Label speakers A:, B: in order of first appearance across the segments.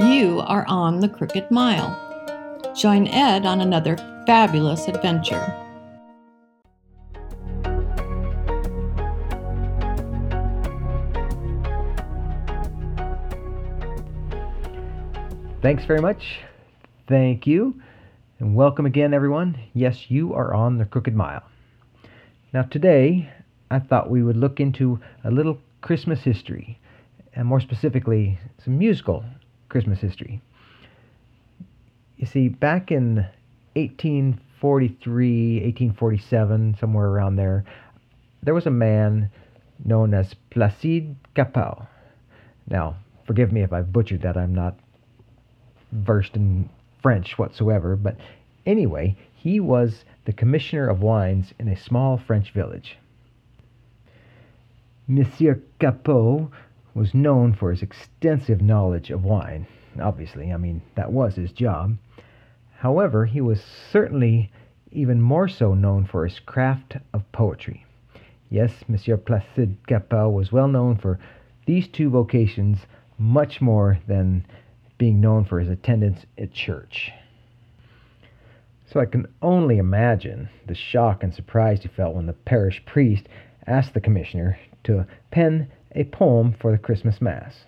A: You are on the Crooked Mile. Join Ed on another fabulous adventure.
B: Thanks very much. Thank you. And welcome again, everyone. Yes, you are on the Crooked Mile. Now, today, I thought we would look into a little Christmas history, and more specifically, some musical Christmas history. You see, back in 1843, 1847, somewhere around there, there was a man known as Placide Cappeau. Now, forgive me if I've butchered that. I'm not versed in French whatsoever, but anyway, he was the commissioner of wines in a small French village. Monsieur Cappeau was known for his extensive knowledge of wine. Obviously, I mean, that was his job. However, he was certainly even more so known for his craft of poetry. Yes, Monsieur Placide Cappeau was well known for these two vocations much more than being known for his attendance at church. So I can only imagine the shock and surprise he felt when the parish priest asked the commissioner to pen a poem for the Christmas Mass.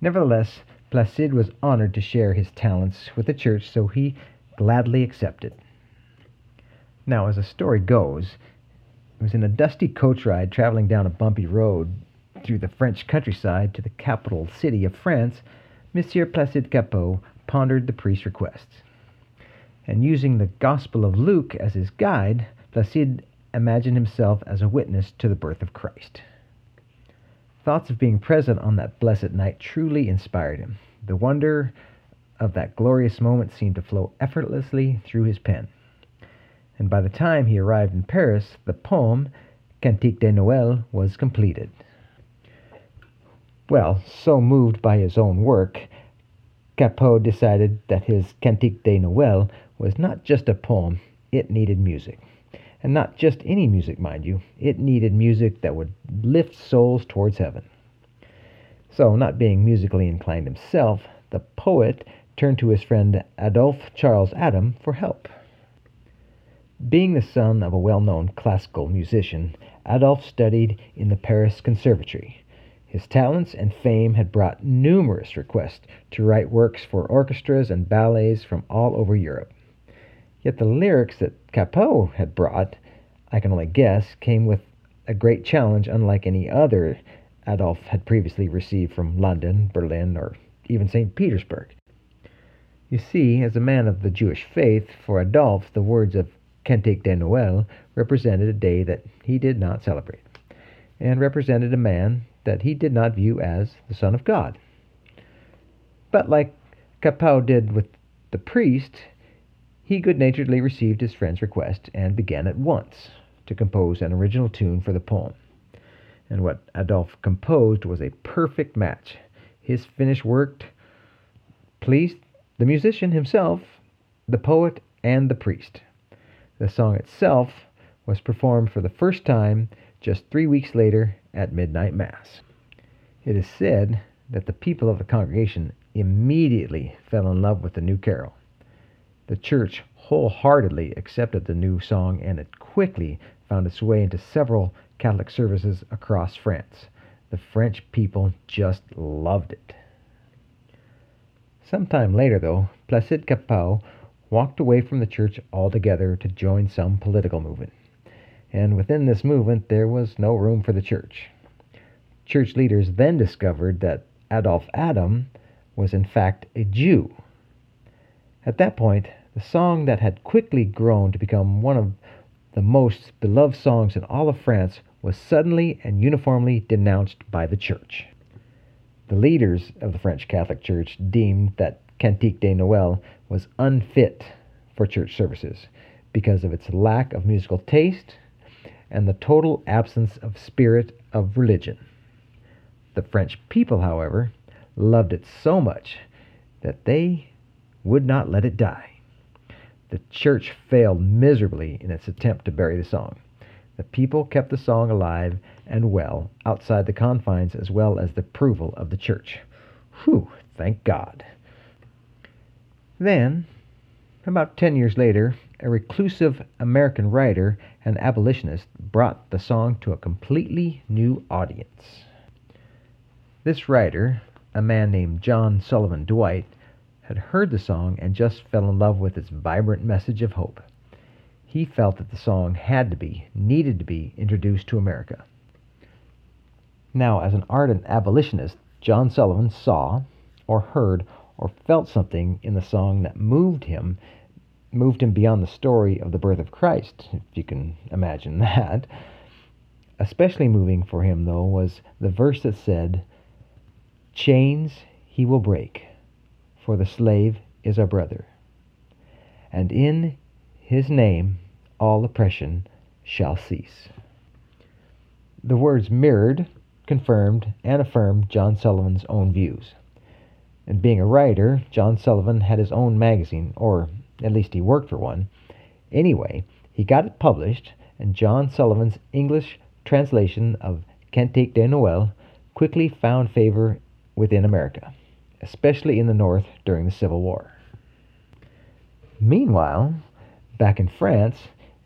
B: Nevertheless, Placide was honored to share his talents with the church, so he gladly accepted. Now, as the story goes, it was in a dusty coach ride traveling down a bumpy road through the French countryside to the capital city of France, Monsieur Placide Cappeau pondered the priest's requests. And using the Gospel of Luke as his guide, Placide imagined himself as a witness to the birth of Christ. Thoughts of being present on that blessed night truly inspired him. The wonder of that glorious moment seemed to flow effortlessly through his pen. And by the time he arrived in Paris, the poem, Cantique de Noël, was completed. Well, so moved by his own work, Cappeau decided that his Cantique de Noël was not just a poem, it needed music. And not just any music, mind you, it needed music that would lift souls towards heaven. So, not being musically inclined himself, the poet turned to his friend Adolphe Charles Adam for help. Being the son of a well known classical musician, Adolphe studied in the Paris Conservatory his talents and fame had brought numerous requests to write works for orchestras and ballets from all over Europe. Yet the lyrics that Cappeau had brought, I can only guess, came with a great challenge unlike any other Adolphe had previously received from London, Berlin, or even St. Petersburg. You see, as a man of the Jewish faith, for Adolphe the words of Cantique de Noël represented a day that he did not celebrate, and represented a man that he did not view as the Son of God. But like Cappeau did with the priest, he good naturedly received his friend's request and began at once to compose an original tune for the poem. And what Adolphe composed was a perfect match. His finished work pleased the musician himself, the poet, and the priest. The song itself was performed for the first time just three weeks later at midnight mass. It is said that the people of the congregation immediately fell in love with the new carol. The church wholeheartedly accepted the new song and it quickly found its way into several Catholic services across France. The French people just loved it. Sometime later, though, Placide Cappeau walked away from the church altogether to join some political movement and within this movement there was no room for the church. Church leaders then discovered that Adolphe Adam was in fact a Jew. At that point, the song that had quickly grown to become one of the most beloved songs in all of France was suddenly and uniformly denounced by the church. The leaders of the French Catholic Church deemed that Cantique de Noël was unfit for church services because of its lack of musical taste and the total absence of spirit of religion. The French people, however, loved it so much that they would not let it die. The church failed miserably in its attempt to bury the song. The people kept the song alive and well outside the confines as well as the approval of the church. Whew, thank God. Then, about 10 years later, a reclusive American writer and abolitionist brought the song to a completely new audience. This writer, a man named John Sullivan Dwight, had heard the song and just fell in love with its vibrant message of hope. He felt that the song had to be, needed to be, introduced to America. Now, as an ardent abolitionist, John Sullivan saw, or heard, or felt something in the song that moved him moved him beyond the story of the birth of Christ, if you can imagine that. Especially moving for him, though, was the verse that said, Chains he will break, for the slave is our brother. And in his name all oppression shall cease. The words mirrored, confirmed, and affirmed John Sullivan's own views. And being a writer, John Sullivan had his own magazine, or at least he worked for one. Anyway, he got it published, and John Sullivan's English translation of Cantique de Noël quickly found favor within America, especially in the North during the Civil War. Meanwhile, back in France,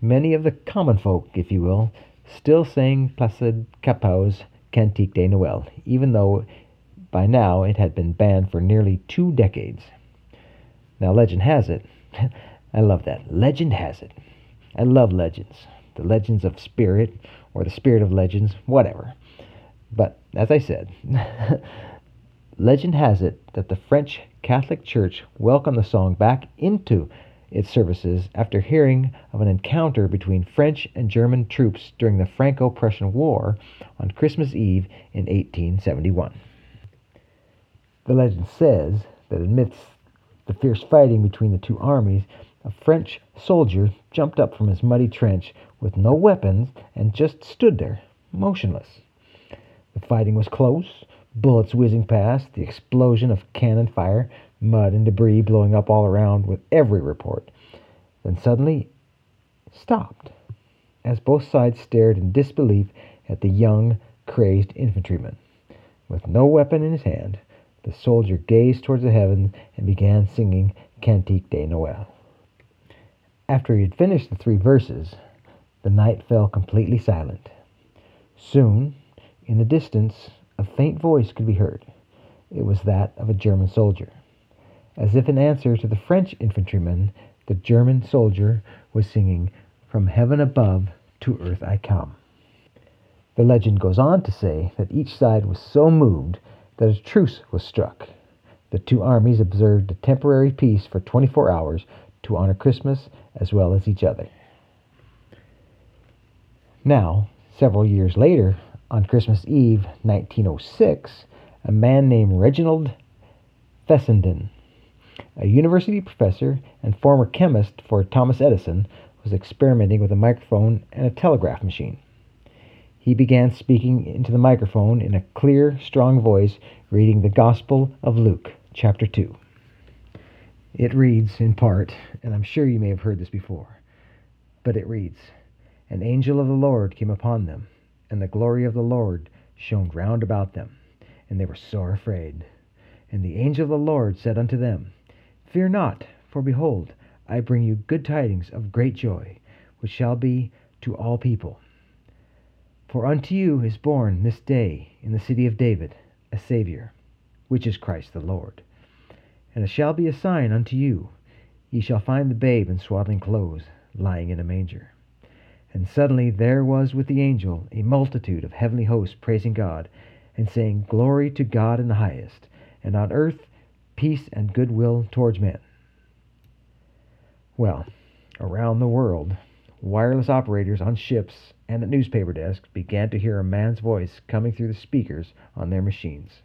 B: many of the common folk, if you will, still sang Placide Cappeau's Cantique de Noël, even though by now it had been banned for nearly two decades. Now, legend has it I love that. Legend has it. I love legends. The legends of spirit or the spirit of legends, whatever. But as I said, legend has it that the French Catholic Church welcomed the song back into its services after hearing of an encounter between French and German troops during the Franco Prussian War on Christmas Eve in 1871. The legend says that amidst the fierce fighting between the two armies, a French soldier jumped up from his muddy trench with no weapons and just stood there, motionless. The fighting was close, bullets whizzing past, the explosion of cannon fire, mud and debris blowing up all around with every report. Then suddenly stopped as both sides stared in disbelief at the young, crazed infantryman. With no weapon in his hand, the soldier gazed towards the heavens and began singing Cantique de Noël. After he had finished the three verses, the night fell completely silent. Soon, in the distance, a faint voice could be heard. It was that of a German soldier. As if in answer to the French infantryman, the German soldier was singing, From heaven above to earth I come. The legend goes on to say that each side was so moved that a truce was struck. The two armies observed a temporary peace for 24 hours to honor Christmas as well as each other. Now, several years later, on Christmas Eve 1906, a man named Reginald Fessenden, a university professor and former chemist for Thomas Edison, was experimenting with a microphone and a telegraph machine. He began speaking into the microphone in a clear, strong voice, reading the Gospel of Luke, chapter 2. It reads, in part, and I'm sure you may have heard this before, but it reads An angel of the Lord came upon them, and the glory of the Lord shone round about them, and they were sore afraid. And the angel of the Lord said unto them, Fear not, for behold, I bring you good tidings of great joy, which shall be to all people. For unto you is born this day in the city of David a Saviour, which is Christ the Lord. And it shall be a sign unto you ye shall find the babe in swaddling clothes, lying in a manger. And suddenly there was with the angel a multitude of heavenly hosts praising God, and saying, Glory to God in the highest, and on earth peace and goodwill towards men. Well, around the world, wireless operators on ships and at newspaper desks began to hear a man's voice coming through the speakers on their machines.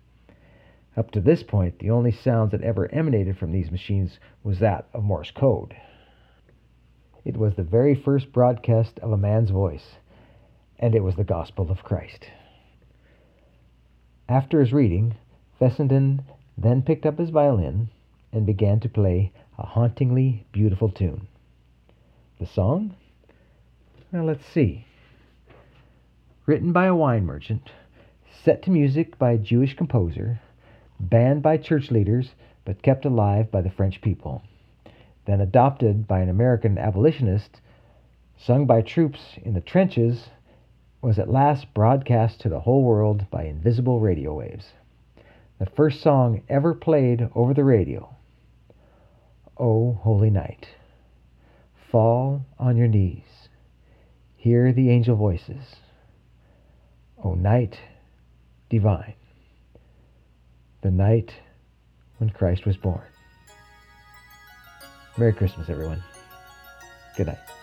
B: Up to this point, the only sounds that ever emanated from these machines was that of Morse code. It was the very first broadcast of a man's voice, and it was the gospel of Christ. After his reading, Fessenden then picked up his violin and began to play a hauntingly beautiful tune. The song? Well, let's see written by a wine merchant, set to music by a Jewish composer, banned by church leaders but kept alive by the French people, then adopted by an American abolitionist, sung by troops in the trenches, was at last broadcast to the whole world by invisible radio waves. The first song ever played over the radio. O holy night. Fall on your knees. Hear the angel voices. O night divine. The night when Christ was born. Merry Christmas, everyone. Good night.